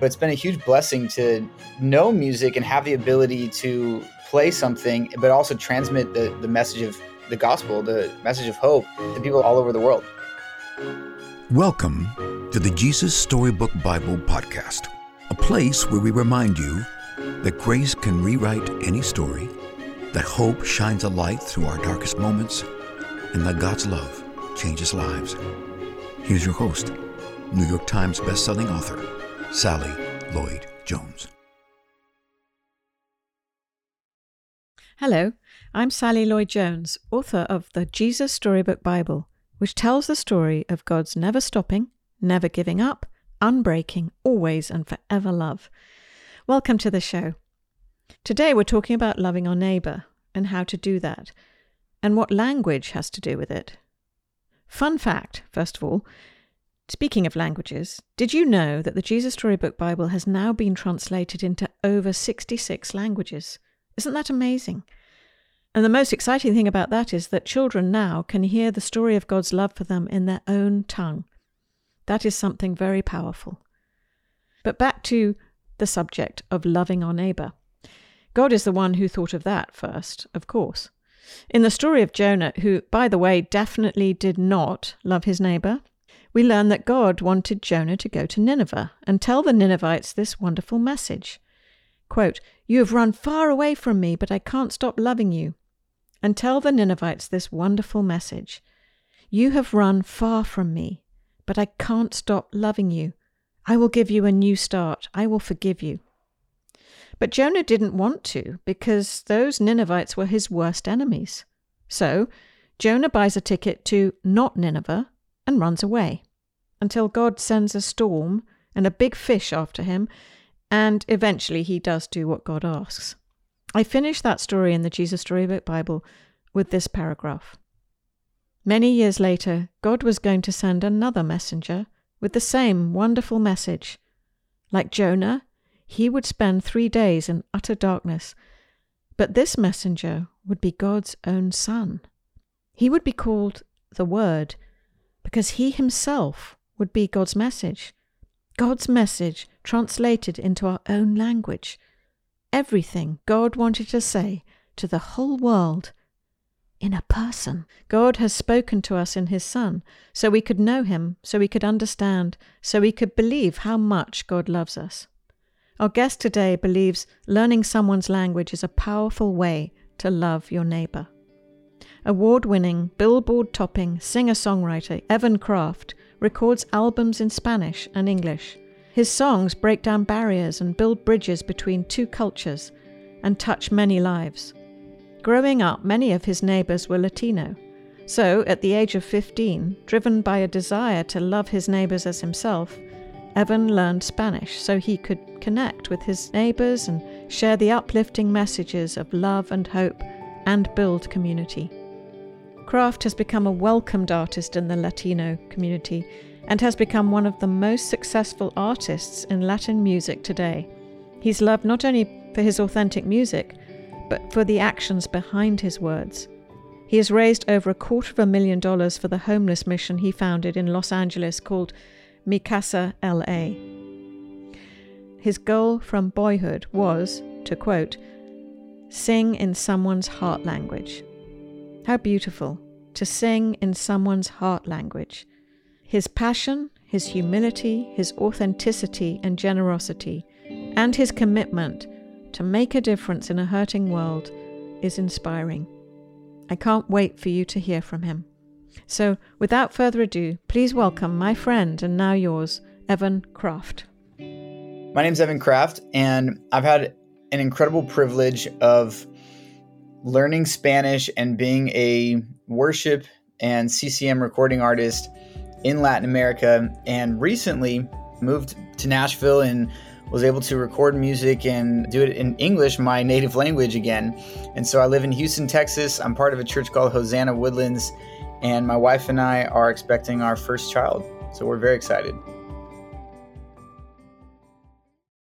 But it's been a huge blessing to know music and have the ability to play something, but also transmit the, the message of the gospel, the message of hope to people all over the world. Welcome to the Jesus Storybook Bible Podcast, a place where we remind you that grace can rewrite any story, that hope shines a light through our darkest moments, and that God's love changes lives. Here's your host, New York Times bestselling author, Sally Lloyd Jones. Hello, I'm Sally Lloyd Jones, author of the Jesus Storybook Bible, which tells the story of God's never stopping, never giving up, unbreaking, always and forever love. Welcome to the show. Today we're talking about loving our neighbour and how to do that, and what language has to do with it. Fun fact, first of all, Speaking of languages, did you know that the Jesus Storybook Bible has now been translated into over 66 languages? Isn't that amazing? And the most exciting thing about that is that children now can hear the story of God's love for them in their own tongue. That is something very powerful. But back to the subject of loving our neighbour. God is the one who thought of that first, of course. In the story of Jonah, who, by the way, definitely did not love his neighbour, we learn that God wanted Jonah to go to Nineveh and tell the Ninevites this wonderful message. Quote, You have run far away from me, but I can't stop loving you. And tell the Ninevites this wonderful message. You have run far from me, but I can't stop loving you. I will give you a new start. I will forgive you. But Jonah didn't want to because those Ninevites were his worst enemies. So Jonah buys a ticket to not Nineveh and runs away until God sends a storm and a big fish after him, and eventually he does do what God asks. I finish that story in the Jesus Storybook Bible with this paragraph. Many years later, God was going to send another messenger with the same wonderful message. Like Jonah, he would spend three days in utter darkness, but this messenger would be God's own Son. He would be called the Word because he himself would be God's message. God's message translated into our own language. Everything God wanted to say to the whole world in a person. God has spoken to us in His Son, so we could know Him, so we could understand, so we could believe how much God loves us. Our guest today believes learning someone's language is a powerful way to love your neighbor. Award winning, billboard topping singer songwriter Evan Craft records albums in Spanish and English. His songs break down barriers and build bridges between two cultures and touch many lives. Growing up, many of his neighbors were Latino. So, at the age of 15, driven by a desire to love his neighbors as himself, Evan learned Spanish so he could connect with his neighbors and share the uplifting messages of love and hope and build community. Craft has become a welcomed artist in the Latino community and has become one of the most successful artists in Latin music today. He's loved not only for his authentic music, but for the actions behind his words. He has raised over a quarter of a million dollars for the homeless mission he founded in Los Angeles called Mi Casa LA. His goal from boyhood was, to quote, sing in someone's heart language. How beautiful to sing in someone's heart language. His passion, his humility, his authenticity and generosity, and his commitment to make a difference in a hurting world is inspiring. I can't wait for you to hear from him. So, without further ado, please welcome my friend and now yours, Evan Craft. My name is Evan Craft, and I've had an incredible privilege of learning Spanish and being a worship and CCM recording artist in Latin America, and recently moved to Nashville and was able to record music and do it in English, my native language again. And so I live in Houston, Texas. I'm part of a church called Hosanna Woodlands, and my wife and I are expecting our first child. So we're very excited.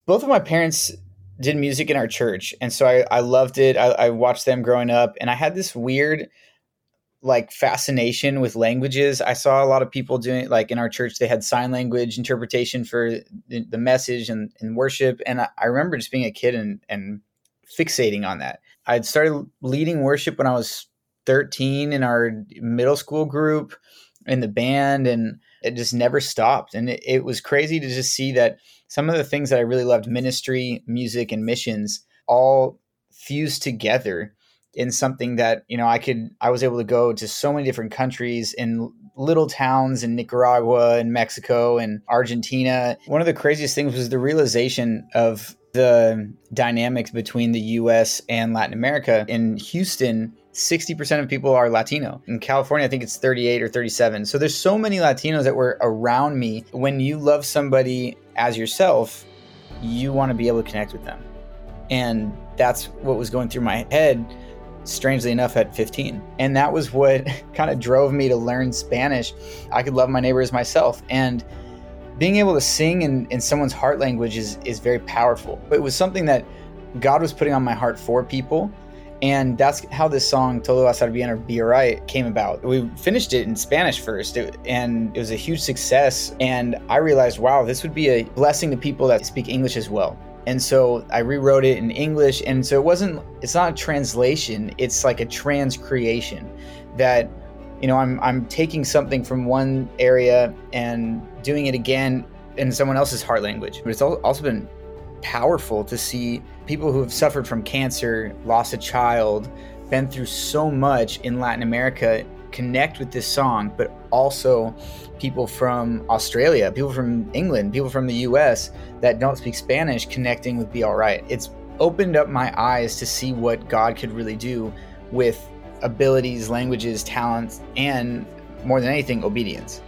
Both of my parents did music in our church, and so I, I loved it. I, I watched them growing up, and I had this weird like fascination with languages. I saw a lot of people doing like in our church, they had sign language interpretation for the, the message and, and, worship. And I, I, remember just being a kid and, and fixating on that. I'd started leading worship when I was 13 in our middle school group in the band, and it just never stopped. And it, it was crazy to just see that some of the things that I really loved ministry, music, and missions all fused together in something that you know I could I was able to go to so many different countries in little towns in Nicaragua and Mexico and Argentina. One of the craziest things was the realization of the dynamics between the US and Latin America. In Houston, 60% of people are Latino. In California, I think it's 38 or 37. So there's so many Latinos that were around me. When you love somebody as yourself, you want to be able to connect with them. And that's what was going through my head strangely enough, at 15. And that was what kind of drove me to learn Spanish. I could love my neighbor as myself. And being able to sing in, in someone's heart language is, is very powerful. But it was something that God was putting on my heart for people. And that's how this song, Todo va a estar bien or Be Alright, came about. We finished it in Spanish first, it, and it was a huge success. And I realized, wow, this would be a blessing to people that speak English as well. And so I rewrote it in English. And so it wasn't, it's not a translation, it's like a transcreation that, you know, I'm, I'm taking something from one area and doing it again in someone else's heart language. But it's also been powerful to see people who have suffered from cancer, lost a child, been through so much in Latin America connect with this song, but also people from Australia, people from England, people from the US that don't speak Spanish connecting with Be Alright. It's opened up my eyes to see what God could really do with abilities, languages, talents, and more than anything, obedience.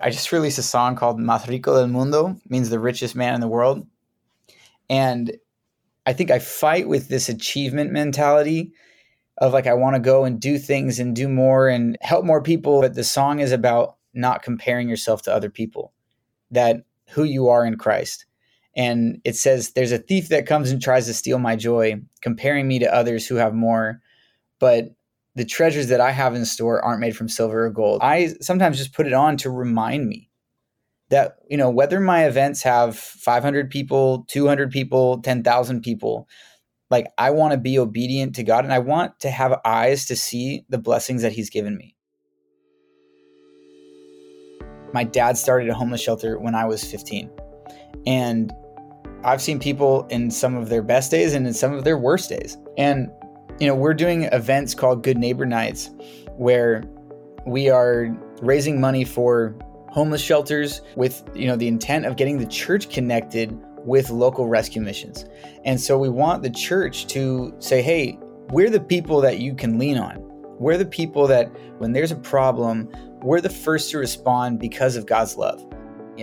I just released a song called Más Rico del Mundo, means the richest man in the world. And I think I fight with this achievement mentality of like I want to go and do things and do more and help more people. But the song is about not comparing yourself to other people, that who you are in Christ. And it says, There's a thief that comes and tries to steal my joy, comparing me to others who have more. But the treasures that I have in store aren't made from silver or gold. I sometimes just put it on to remind me that you know whether my events have 500 people 200 people 10,000 people like I want to be obedient to God and I want to have eyes to see the blessings that he's given me my dad started a homeless shelter when I was 15 and I've seen people in some of their best days and in some of their worst days and you know we're doing events called good neighbor nights where we are raising money for homeless shelters with you know the intent of getting the church connected with local rescue missions. And so we want the church to say, "Hey, we're the people that you can lean on. We're the people that when there's a problem, we're the first to respond because of God's love."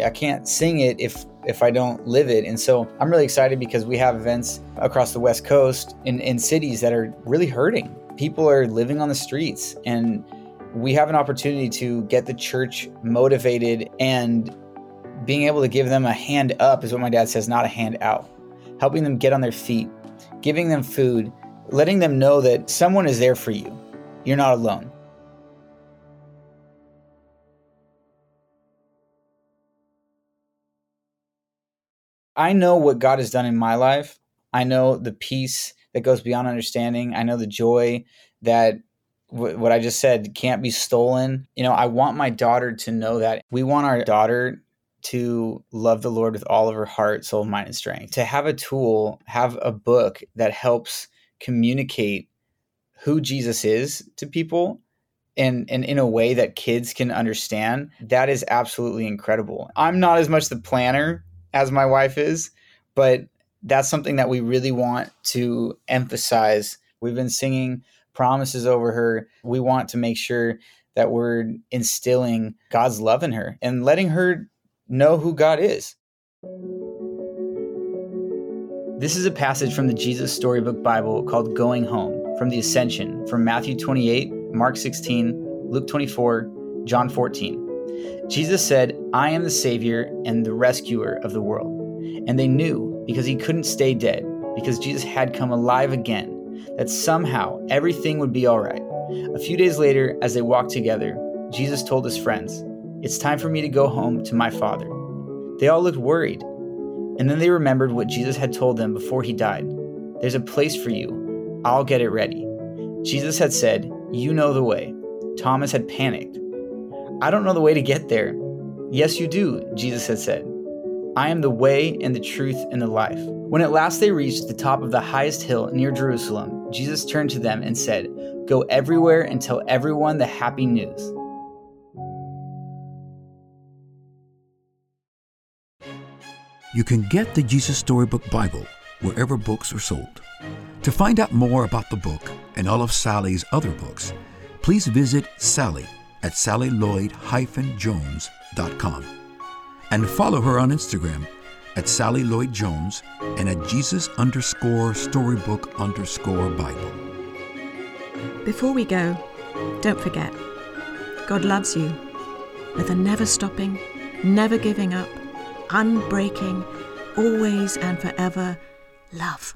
I can't sing it if if I don't live it. And so I'm really excited because we have events across the West Coast in, in cities that are really hurting. People are living on the streets and we have an opportunity to get the church motivated and being able to give them a hand up is what my dad says, not a hand out. Helping them get on their feet, giving them food, letting them know that someone is there for you. You're not alone. I know what God has done in my life. I know the peace that goes beyond understanding. I know the joy that what I just said can't be stolen. You know, I want my daughter to know that. We want our daughter to love the Lord with all of her heart, soul, mind, and strength. To have a tool, have a book that helps communicate who Jesus is to people and, and in a way that kids can understand, that is absolutely incredible. I'm not as much the planner as my wife is, but that's something that we really want to emphasize. We've been singing promises over her. We want to make sure that we're instilling God's love in her and letting her know who God is. This is a passage from the Jesus Storybook Bible called Going Home from the Ascension from Matthew 28, Mark 16, Luke 24, John 14. Jesus said, I am the Savior and the rescuer of the world. And they knew because he couldn't stay dead because Jesus had come alive again, that somehow everything would be all right. A few days later, as they walked together, Jesus told his friends, It's time for me to go home to my Father. They all looked worried, and then they remembered what Jesus had told them before he died There's a place for you. I'll get it ready. Jesus had said, You know the way. Thomas had panicked. I don't know the way to get there. Yes, you do, Jesus had said. I am the way and the truth and the life. When at last they reached the top of the highest hill near Jerusalem, Jesus turned to them and said, Go everywhere and tell everyone the happy news. You can get the Jesus Storybook Bible wherever books are sold. To find out more about the book and all of Sally's other books, please visit Sally at sallylloyd-jones.com and follow her on Instagram at Sally Lloyd Jones and at Jesus underscore storybook underscore Bible. Before we go, don't forget God loves you with a never stopping, never giving up, unbreaking, always and forever love.